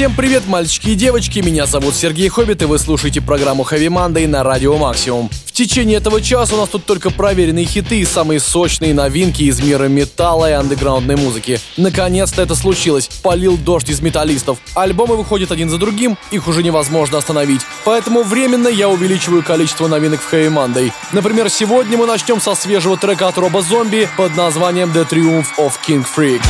Всем привет, мальчики и девочки, меня зовут Сергей Хоббит, и вы слушаете программу Heavy Monday на Радио Максимум. В течение этого часа у нас тут только проверенные хиты и самые сочные новинки из мира металла и андеграундной музыки. Наконец-то это случилось, полил дождь из металлистов. Альбомы выходят один за другим, их уже невозможно остановить. Поэтому временно я увеличиваю количество новинок в Heavy Monday. Например, сегодня мы начнем со свежего трека от Роба Зомби под названием The Triumph of King Freak.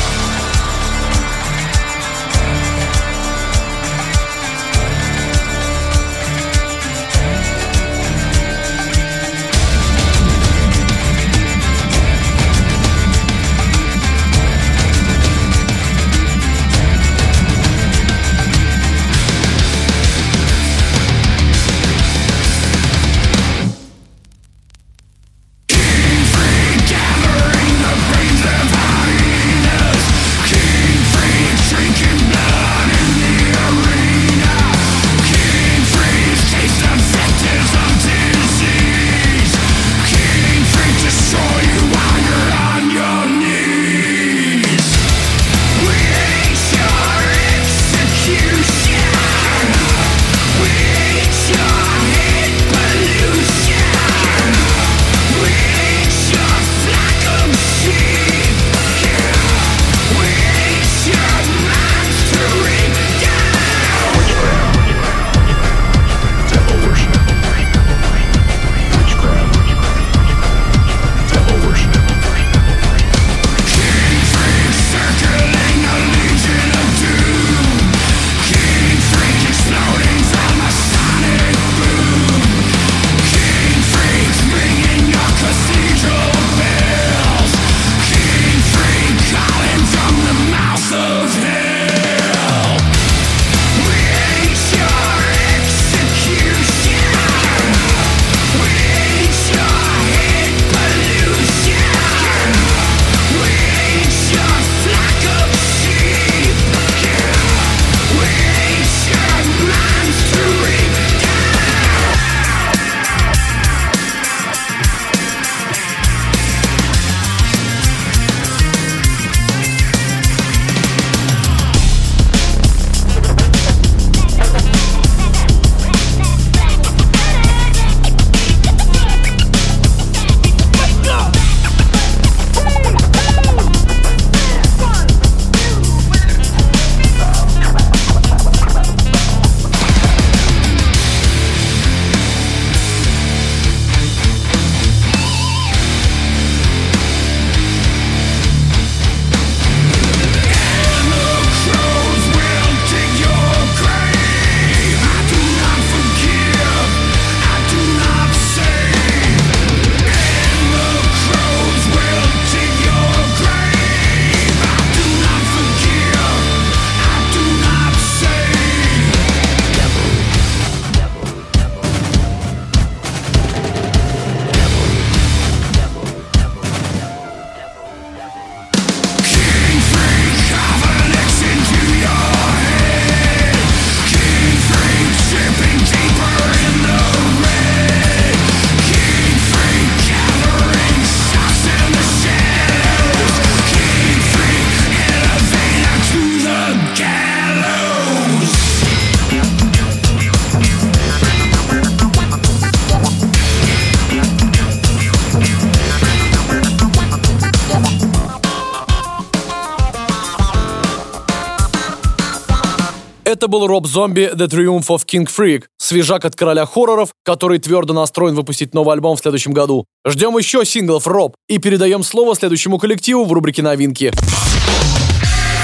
Был Роб Зомби The Triumph of King Freak, свежак от короля хорроров, который твердо настроен выпустить новый альбом в следующем году. Ждем еще синглов Роб и передаем слово следующему коллективу в рубрике «Новинки».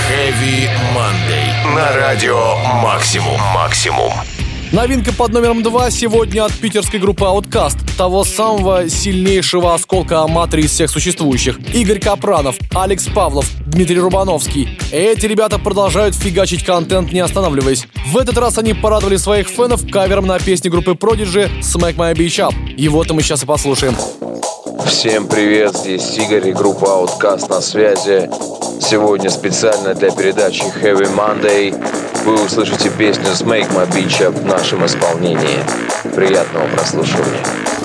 Heavy Monday. На радио «Максимум». «Максимум». Новинка под номером два сегодня от питерской группы Outcast, того самого сильнейшего осколка аматори из всех существующих. Игорь Капранов, Алекс Павлов, Дмитрий Рубановский. Эти ребята продолжают фигачить контент, не останавливаясь. В этот раз они порадовали своих фенов кавером на песни группы Prodigy «Smack My Beach Up». Его-то мы сейчас и послушаем. Всем привет, здесь Игорь и группа Outcast на связи. Сегодня специально для передачи Heavy Monday вы услышите песню «Smake My Up» в нашем исполнении. Приятного прослушивания.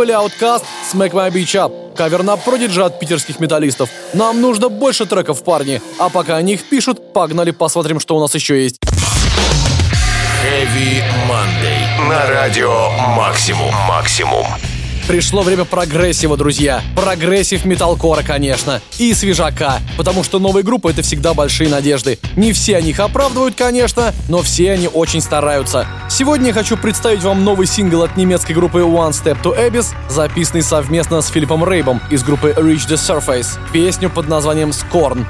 Были Outcast Smack My Bitch Up, кавер на Prodigy от питерских металлистов. Нам нужно больше треков, парни, а пока они их пишут, погнали посмотрим, что у нас еще есть. Heavy Monday. На радио Максимум. Максимум. Пришло время прогрессива, друзья. Прогрессив металкора, конечно. И свежака. Потому что новые группы — это всегда большие надежды. Не все они их оправдывают, конечно, но все они очень стараются. Сегодня я хочу представить вам новый сингл от немецкой группы One Step to Abyss, записанный совместно с Филиппом Рейбом из группы Reach the Surface. Песню под названием «Scorn».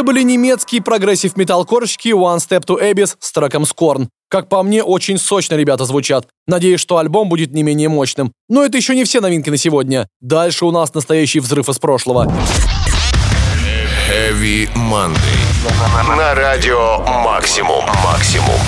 Это были немецкие прогрессив металкорщики One Step to Abyss с треком Scorn. Как по мне, очень сочно ребята звучат. Надеюсь, что альбом будет не менее мощным. Но это еще не все новинки на сегодня. Дальше у нас настоящий взрыв из прошлого. Heavy Monday. На радио Максимум. Максимум.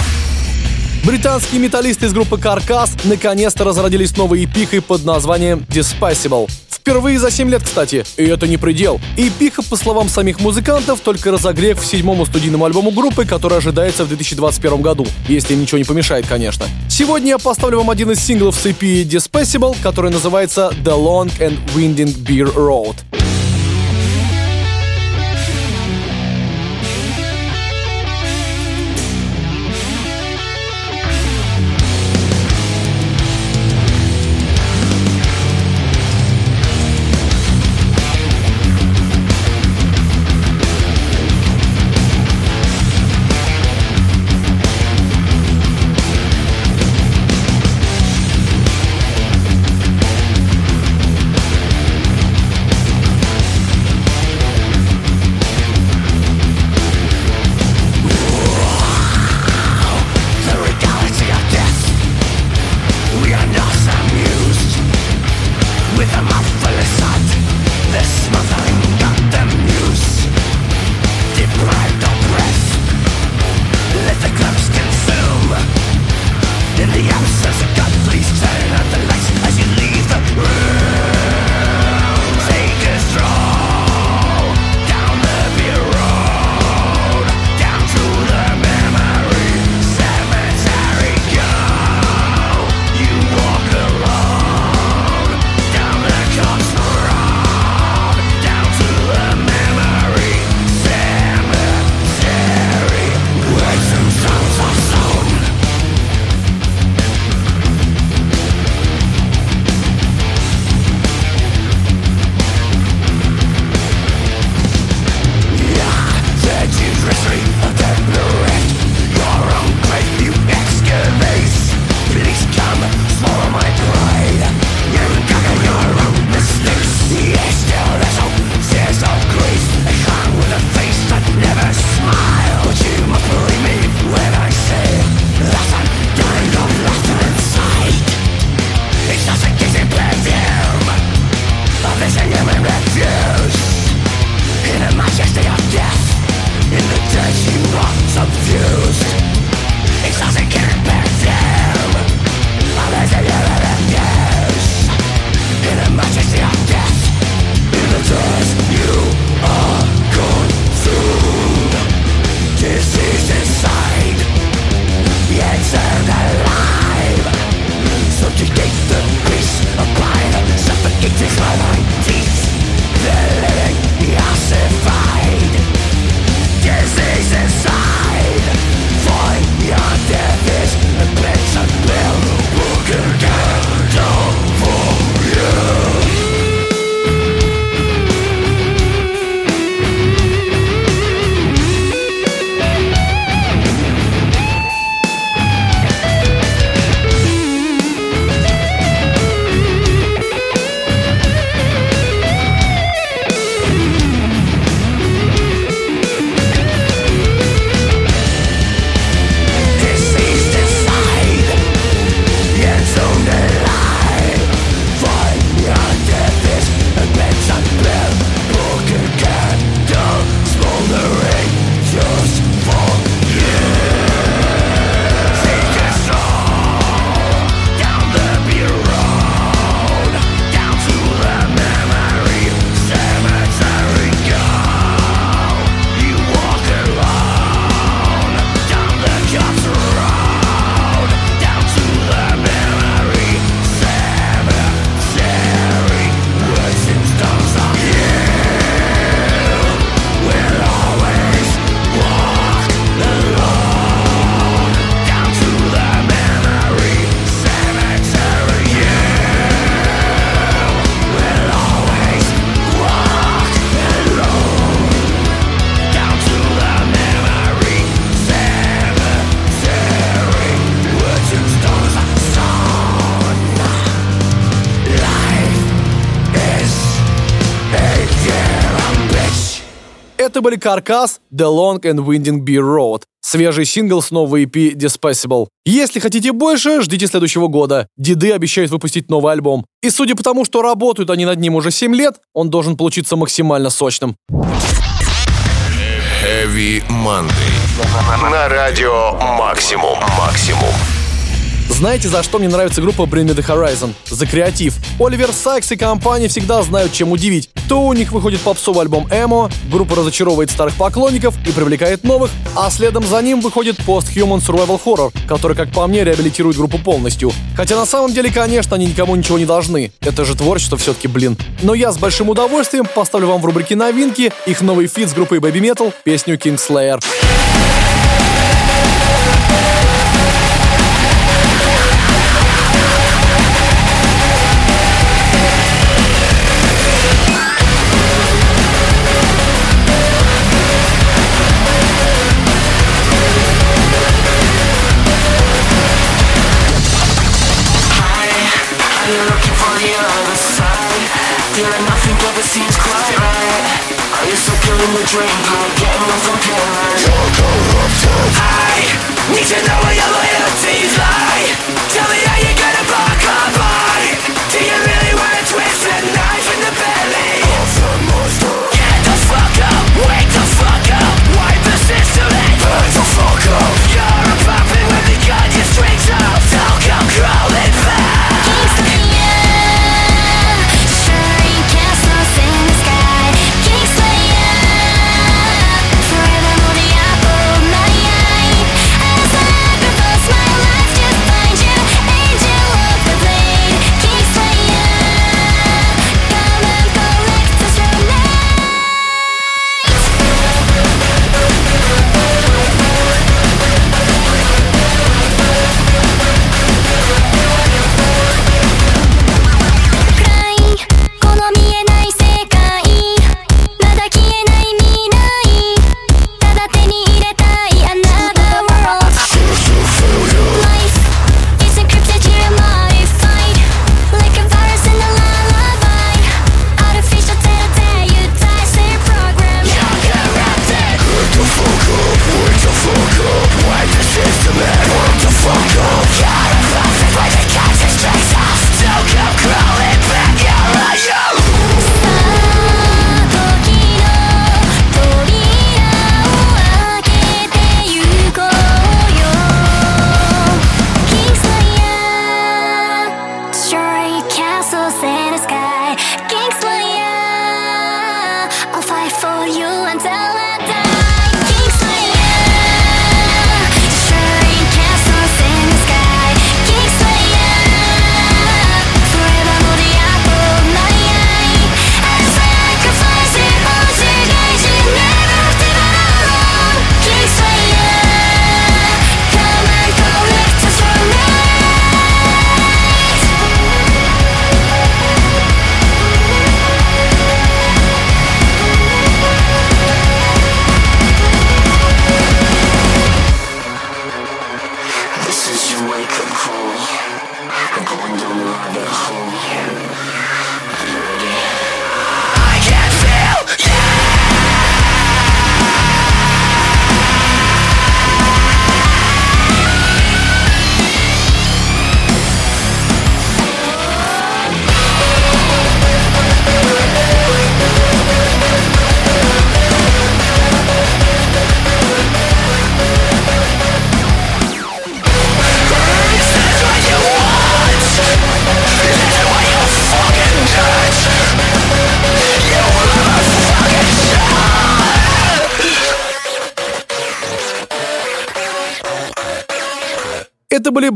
Британские металлисты из группы Carcass наконец-то разродились новой эпихой под названием Despicable. Впервые за 7 лет, кстати. И это не предел. Эпиха, по словам самих музыкантов, только разогрев к седьмому студийному альбому группы, который ожидается в 2021 году. Если ничего не помешает, конечно. Сегодня я поставлю вам один из синглов с EP Despicable, который называется The Long and Winding Beer Road. Были Каркас, The Long and Winding Beer Road. Свежий сингл с нового EP Despacable. Если хотите больше, ждите следующего года. Деды обещают выпустить новый альбом. И судя по тому, что работают они над ним уже 7 лет, он должен получиться максимально сочным. Heavy Monday. На радио Максимум. Максимум. Знаете, за что мне нравится группа Bring Me The Horizon? За креатив. Оливер Сайкс и компания всегда знают, чем удивить. То у них выходит попсовый альбом Эмо, группа разочаровывает старых поклонников и привлекает новых, а следом за ним выходит Post-Human Survival Horror, который, как по мне, реабилитирует группу полностью. Хотя на самом деле, конечно, они никому ничего не должны. Это же творчество все-таки, блин. Но я с большим удовольствием поставлю вам в рубрике новинки их новый фит с группой Baby Metal, песню King Slayer. I need to know where your loyalties lie Tell me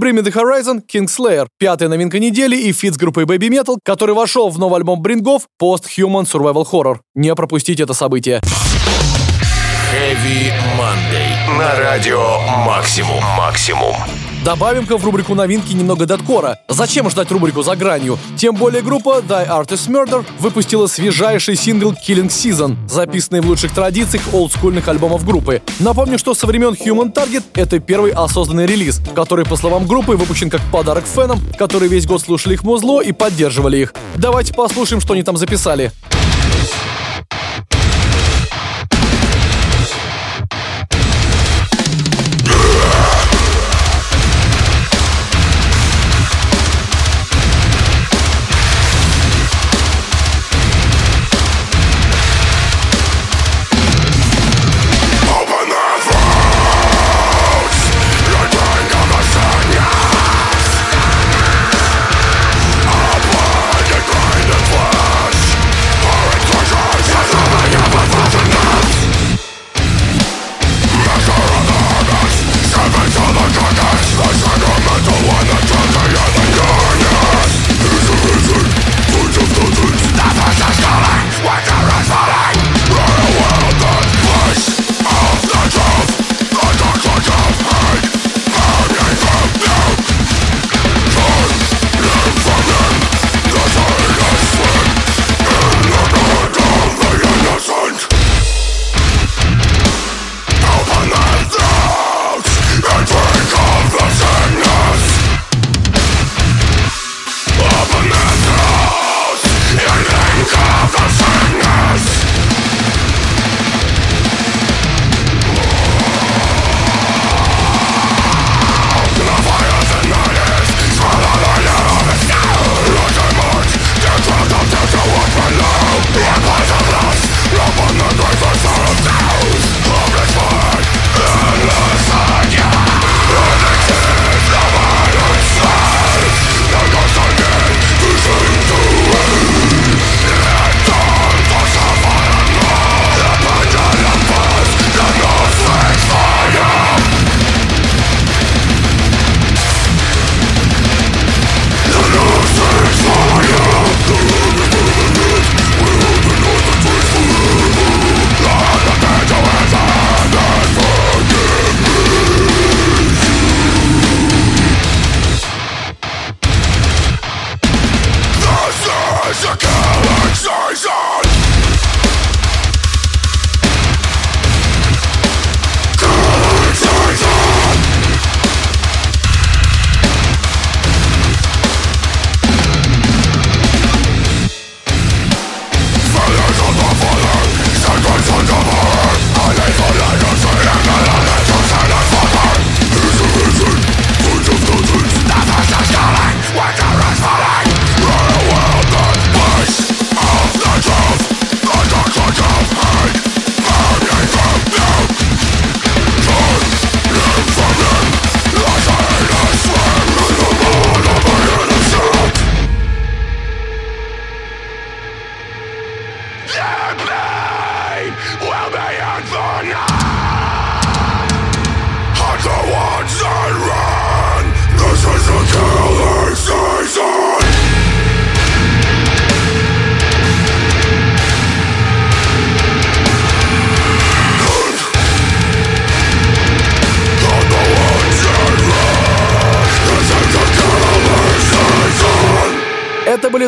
Bring Me The Horizon, Kingslayer, пятая новинка недели и фит с группой Babymetal, который вошел в новый альбом Брингов Post Human Survival Horror. Не пропустите это событие. Heavy Monday. На радио Максимум. Максимум. Добавим-ка в рубрику новинки немного дэткора. Зачем ждать рубрику «За гранью»? Тем более группа Thy Art Is Murder выпустила свежайший сингл Killing Season, записанный в лучших традициях олдскульных альбомов группы. Напомню, что со времен Human Target это первый осознанный релиз, который, по словам группы, выпущен как подарок фенам, которые весь год слушали их музло и поддерживали их. Давайте послушаем, что они там записали.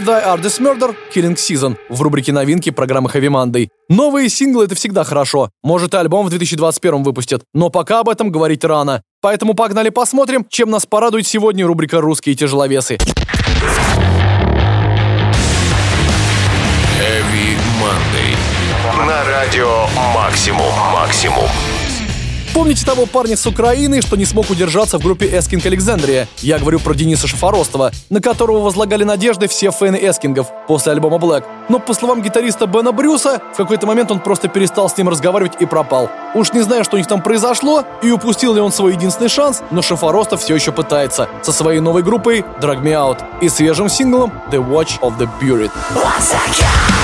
Die Artist Murder, Killing Season в рубрике новинки программы Heavy Monday. Новые синглы — это всегда хорошо. Может, и альбом в 2021 выпустят. Но пока об этом говорить рано. Поэтому погнали посмотрим, чем нас порадует сегодня рубрика «Русские тяжеловесы». Heavy Monday. На радио Максимум. Максимум. Помните того парня с Украины, что не смог удержаться в группе Эскинг Александрия? Я говорю про Дениса Шафоростова, на которого возлагали надежды все фэны Эскингов после альбома Black. Но по словам гитариста Бена Брюса, в какой-то момент он просто перестал с ним разговаривать и пропал. Уж не знаю, что у них там произошло, и упустил ли он свой единственный шанс, но Шафоростов все еще пытается со своей новой группой Drag Me Out и свежим синглом The Watch of the Buried. Once again,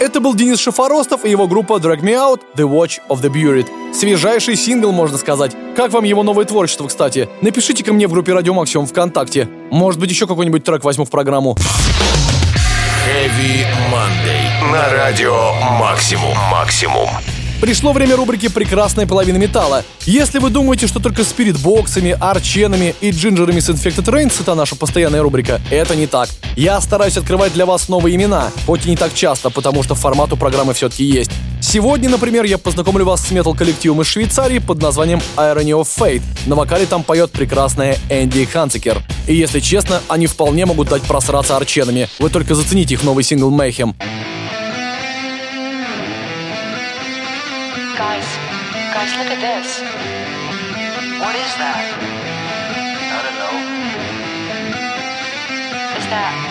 Это был Денис Шафоростов и его группа Drag Me Out The Watch of the Buried. Свежайший сингл, можно сказать. Как вам его новое творчество, кстати? Напишите ко мне в группе Радио Максимум ВКонтакте. Может быть, еще какой-нибудь трек возьму в программу. Heavy Monday. На радио Максимум. Максимум. Пришло время рубрики «Прекрасная половина металла». Если вы думаете, что только спиритбоксами, арченами и джинджерами с Infected Rain это наша постоянная рубрика, это не так. Я стараюсь открывать для вас новые имена, хоть и не так часто, потому что формат у программы все-таки есть. Сегодня, например, я познакомлю вас с метал-коллективом из Швейцарии под названием Irony of Fate. На вокале там поет прекрасная Энди Ханцикер. И если честно, они вполне могут дать просраться арченами. Вы только зацените их новый сингл Mayhem. Guys, look at this. What is that? I don't know. Is that?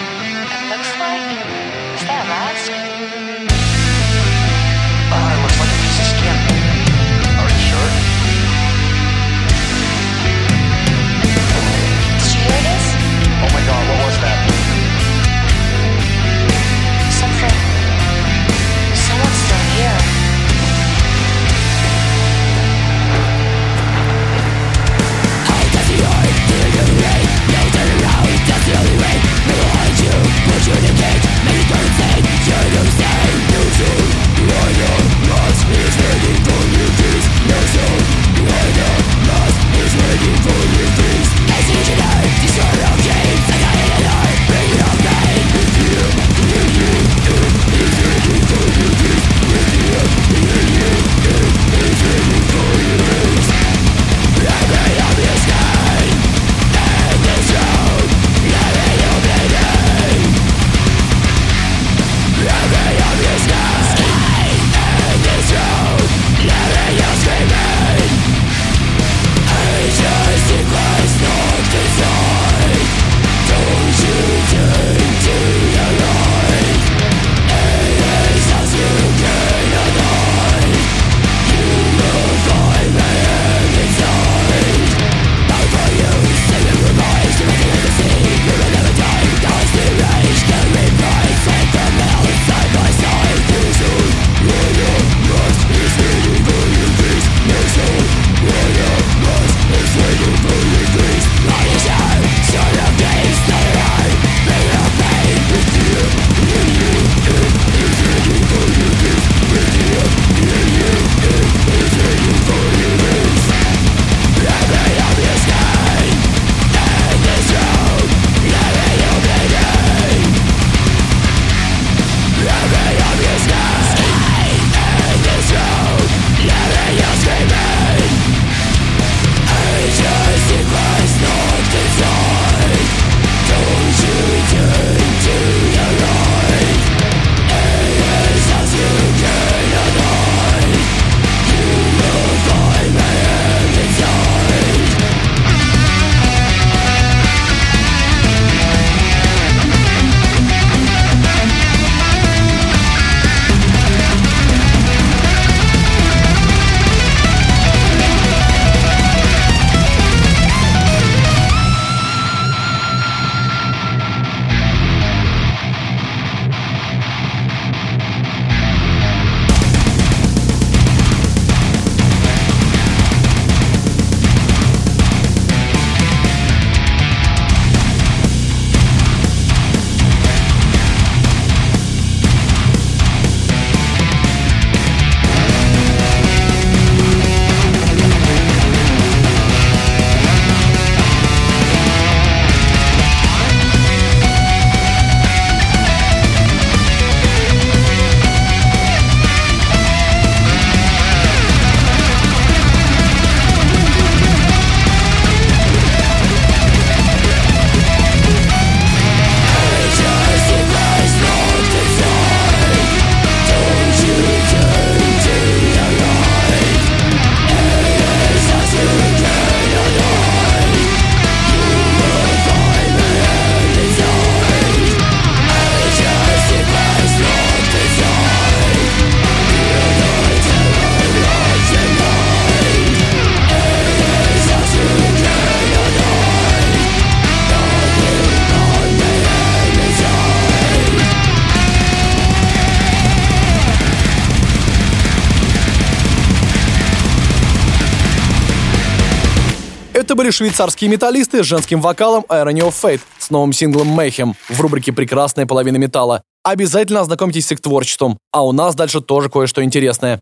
Это были швейцарские металлисты с женским вокалом Irony of Fate с новым синглом Mayhem в рубрике «Прекрасная половина металла». Обязательно ознакомьтесь с их творчеством, а у нас дальше тоже кое-что интересное.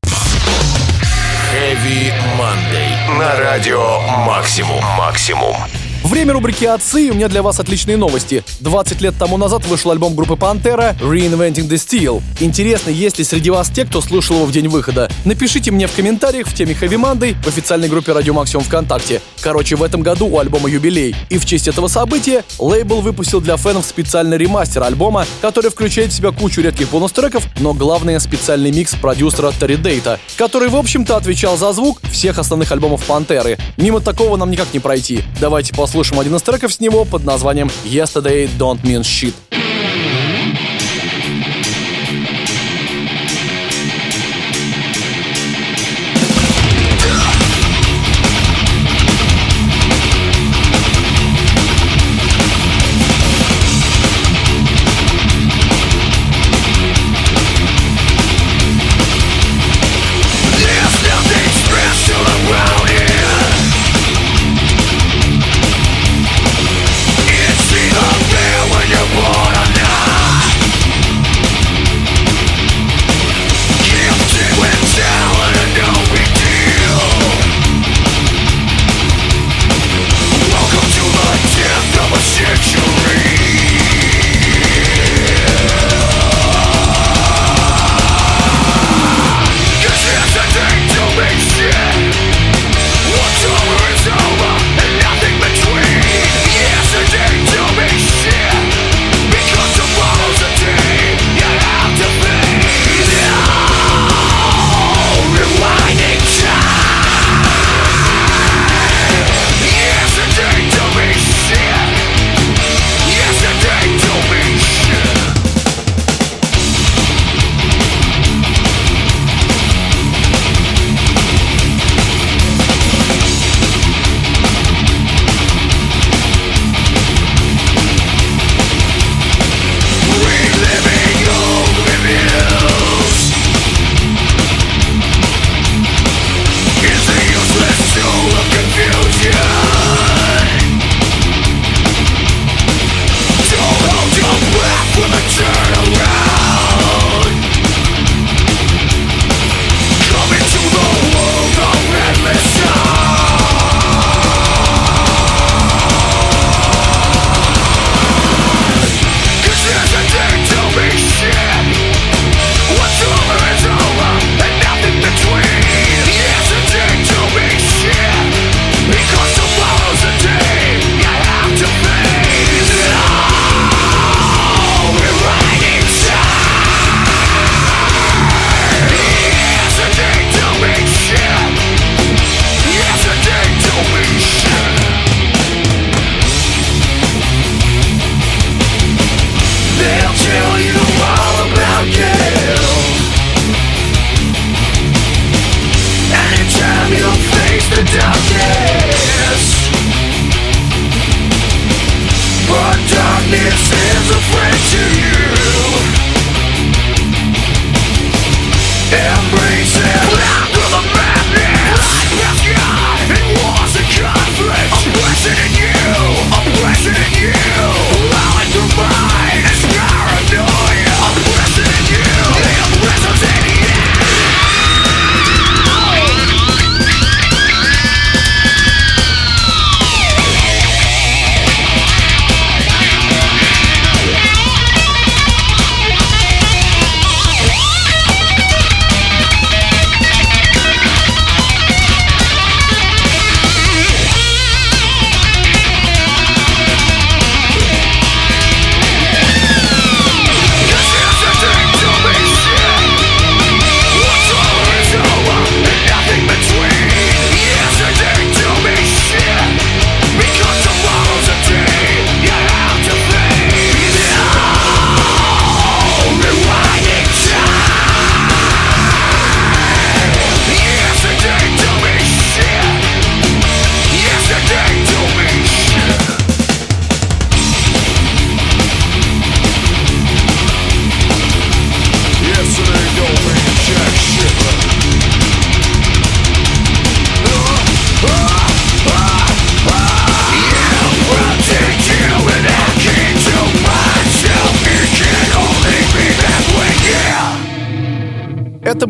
Heavy Monday. На радио Максимум. Максимум. Время рубрики «Отцы», и у меня для вас отличные новости. 20 лет тому назад вышел альбом группы «Пантера» «Reinventing the Steel». Интересно, есть ли среди вас те, кто слушал его в день выхода? Напишите мне в комментариях в теме «Хэви Мандай» в официальной группе «Радио Максимум ВКонтакте». Короче, в этом году у альбома юбилей. И в честь этого события лейбл выпустил для фенов специальный ремастер альбома, который включает в себя кучу редких бонус-треков, но главное специальный микс продюсера Терри Дейта, который, в общем-то, отвечал за звук всех основных альбомов «Пантеры». Мимо такого нам никак не пройти. Давайте послушаем послушаем один из треков с него под названием «Yesterday Don't Mean Shit».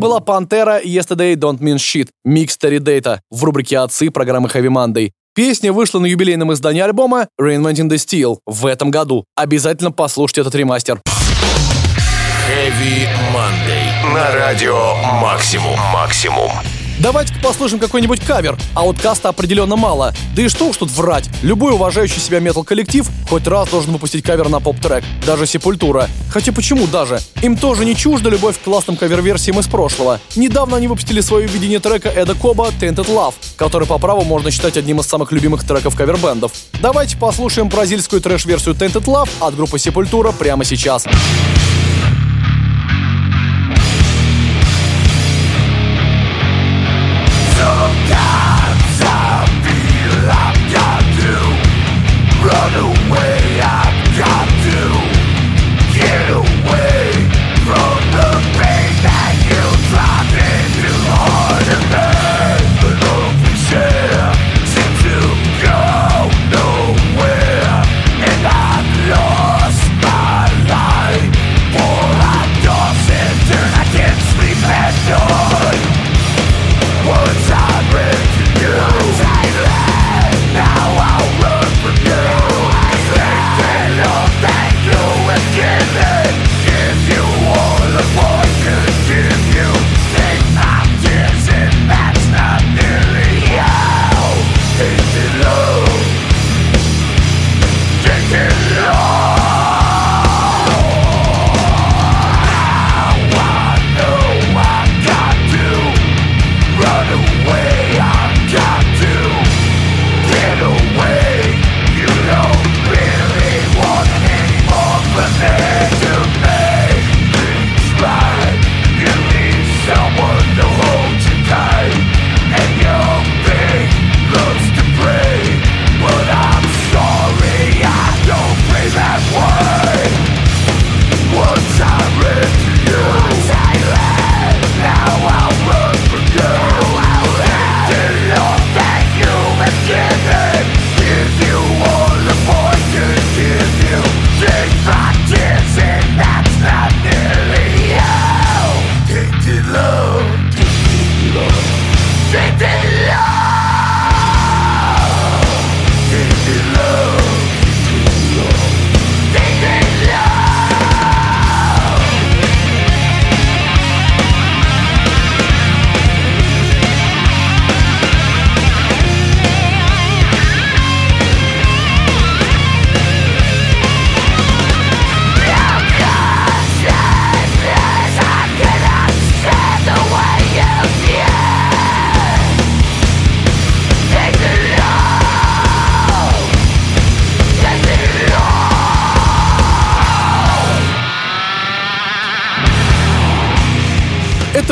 Была Pantera Yesterday Don't Mean Shit, микс Терри Дейта в рубрике «Отцы» программы Heavy Monday. Песня вышла на юбилейном издании альбома Reinventing the Steel в этом году. Обязательно послушайте этот ремастер. Heavy Monday. На радио Максимум. Максимум. Давайте-ка послушаем какой-нибудь кавер, Outcast а определенно мало. Да и что уж тут врать. Любой уважающий себя метал-коллектив хоть раз должен выпустить кавер на поп-трек. Даже Sepultura. Хотя почему даже? Им тоже не чужда любовь к классным кавер-версиям из прошлого. Недавно они выпустили свое видение трека Эда Коба «Tainted Love», который по праву можно считать одним из самых любимых треков кавер-бендов. Давайте послушаем бразильскую трэш-версию «Tainted Love» от группы Сепультура прямо сейчас. Сейчас.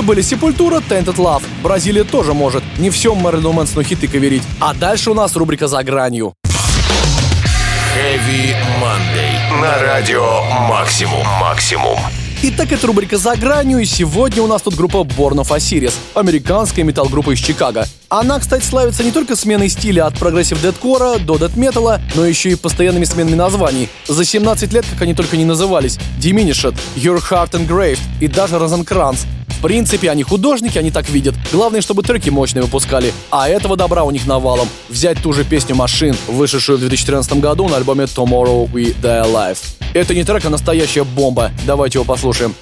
Были Sepultura, Tainted Love. Бразилия тоже может. Не все Мэрилину Мэнсону хиты каверить. А дальше у нас рубрика «За гранью». Heavy Monday. На радио «Максимум». «Максимум». Итак, это рубрика «За гранью», и сегодня у нас тут группа Born of Osiris, американская метал-группа из Чикаго. Она, кстати, славится не только сменой стиля от прогрессив дэткора до дэт-металла, но еще и постоянными сменами названий. За 17 лет, как они только не назывались, Diminished, Your Heart Engraved и даже Rosecrance. Принципе, они художники, они так видят. Главное, чтобы треки мощные выпускали. А этого добра у них навалом. Взять ту же песню «Машин», вышедшую в 2014 году на альбоме «Tomorrow We Die Alive». Это не трек, а настоящая бомба. Давайте его послушаем.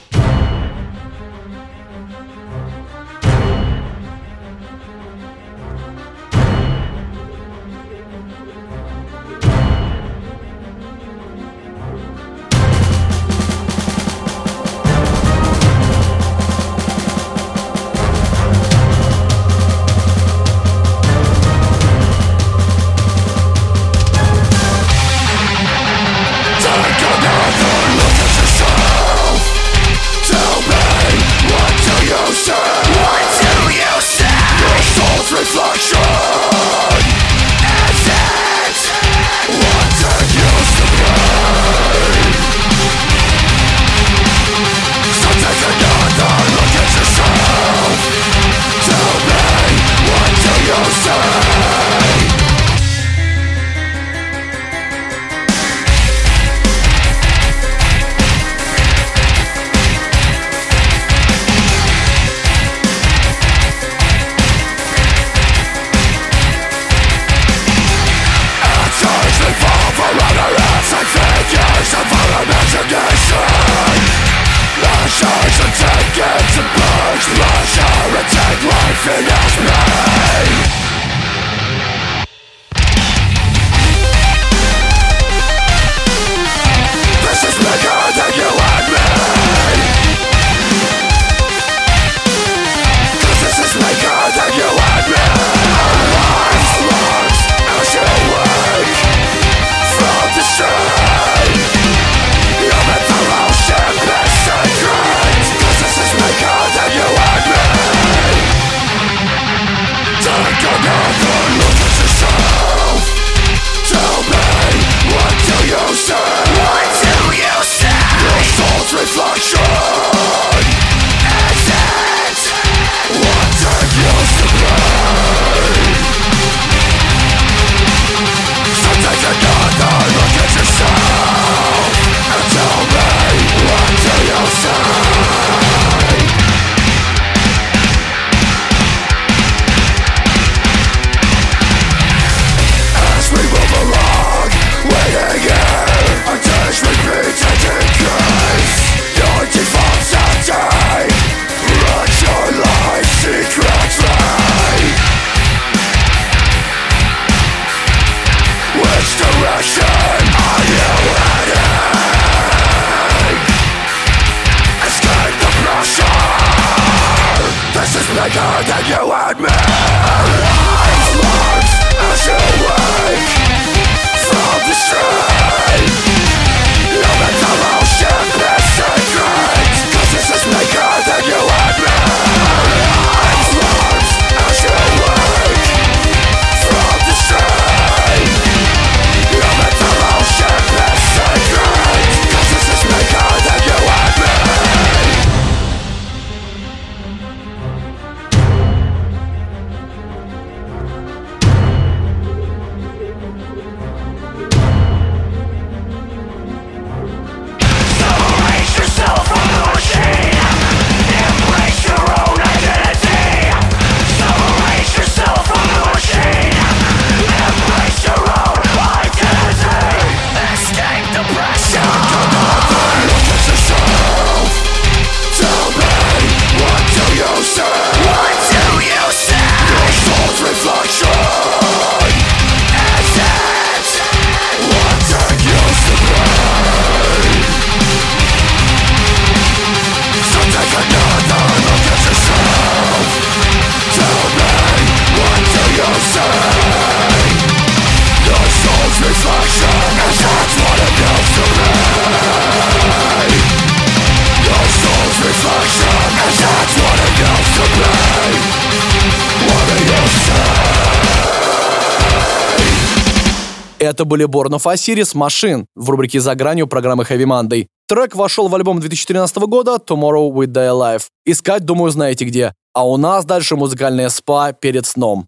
Это были Born of Osiris Машин в рубрике «За гранью» программы Heavy Monday. Трек вошел в альбом 2013 года Tomorrow We Die Alive. Искать, думаю, знаете где. А у нас дальше музыкальная спа перед сном.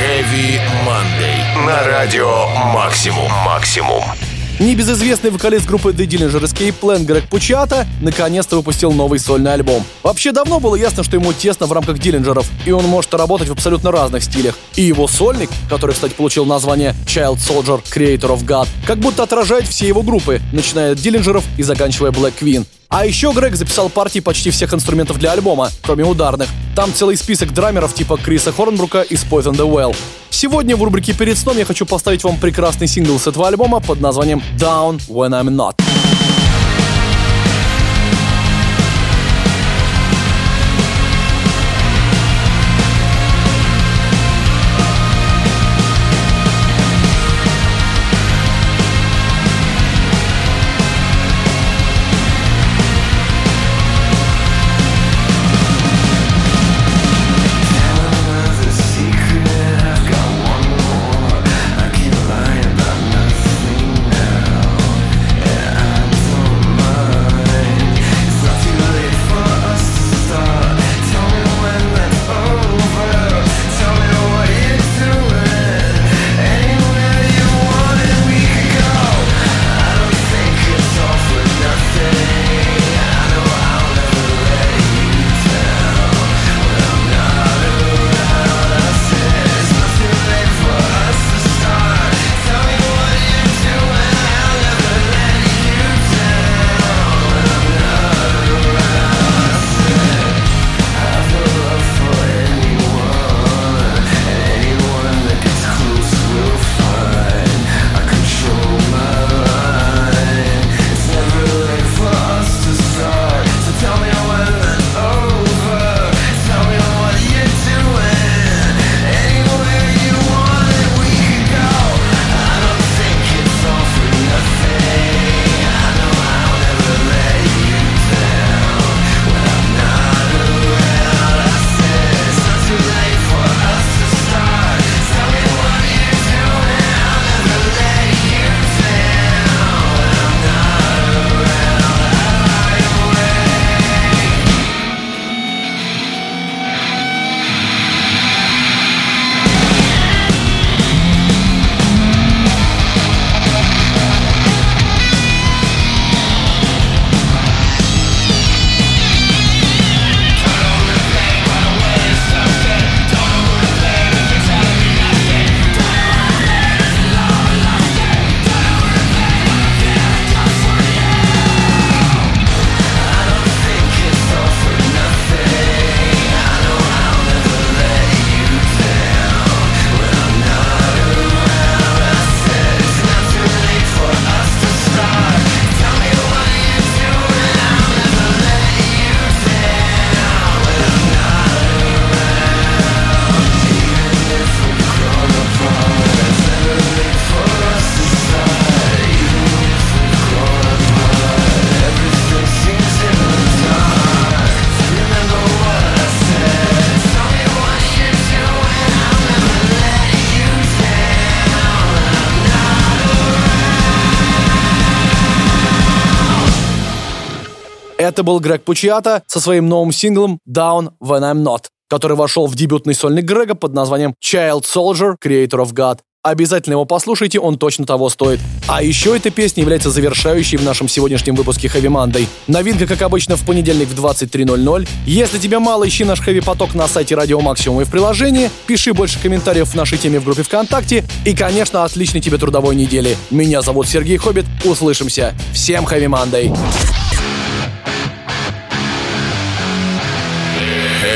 Heavy Monday. На радио Максимум. Максимум. Небезызвестный вокалист группы The Dillinger Escape Plan Грег Пучата наконец-то выпустил новый сольный альбом. Вообще давно было ясно, что ему тесно в рамках Диллинджеров, и он может работать в абсолютно разных стилях. И его сольник, который, кстати, получил название Child Soldier Creator of God, как будто отражает все его группы, начиная от Диллинджеров и заканчивая Black Queen. А еще Грег записал партии почти всех инструментов для альбома, кроме ударных. Там целый список драмеров типа Криса Хорнбрука из Poison the Well. Сегодня в рубрике «Перед сном» я хочу поставить вам прекрасный сингл с этого альбома под названием «Down When I'm Not». Это был Грег Пучиата со своим новым синглом «Down When I'm Not», который вошел в дебютный сольник Грега под названием «Child Soldier, Creator of God». Обязательно его послушайте, он точно того стоит. А еще эта песня является завершающей в нашем сегодняшнем выпуске Хэви Мандой. Новинка, как обычно, в понедельник в 23.00. Если тебе мало, ищи наш Хэви Поток на сайте Радио Максимум и в приложении. Пиши больше комментариев в нашей теме в группе ВКонтакте. И, конечно, отличной тебе трудовой недели. Меня зовут Сергей Хоббит. Услышимся. Всем Хэви Мандой.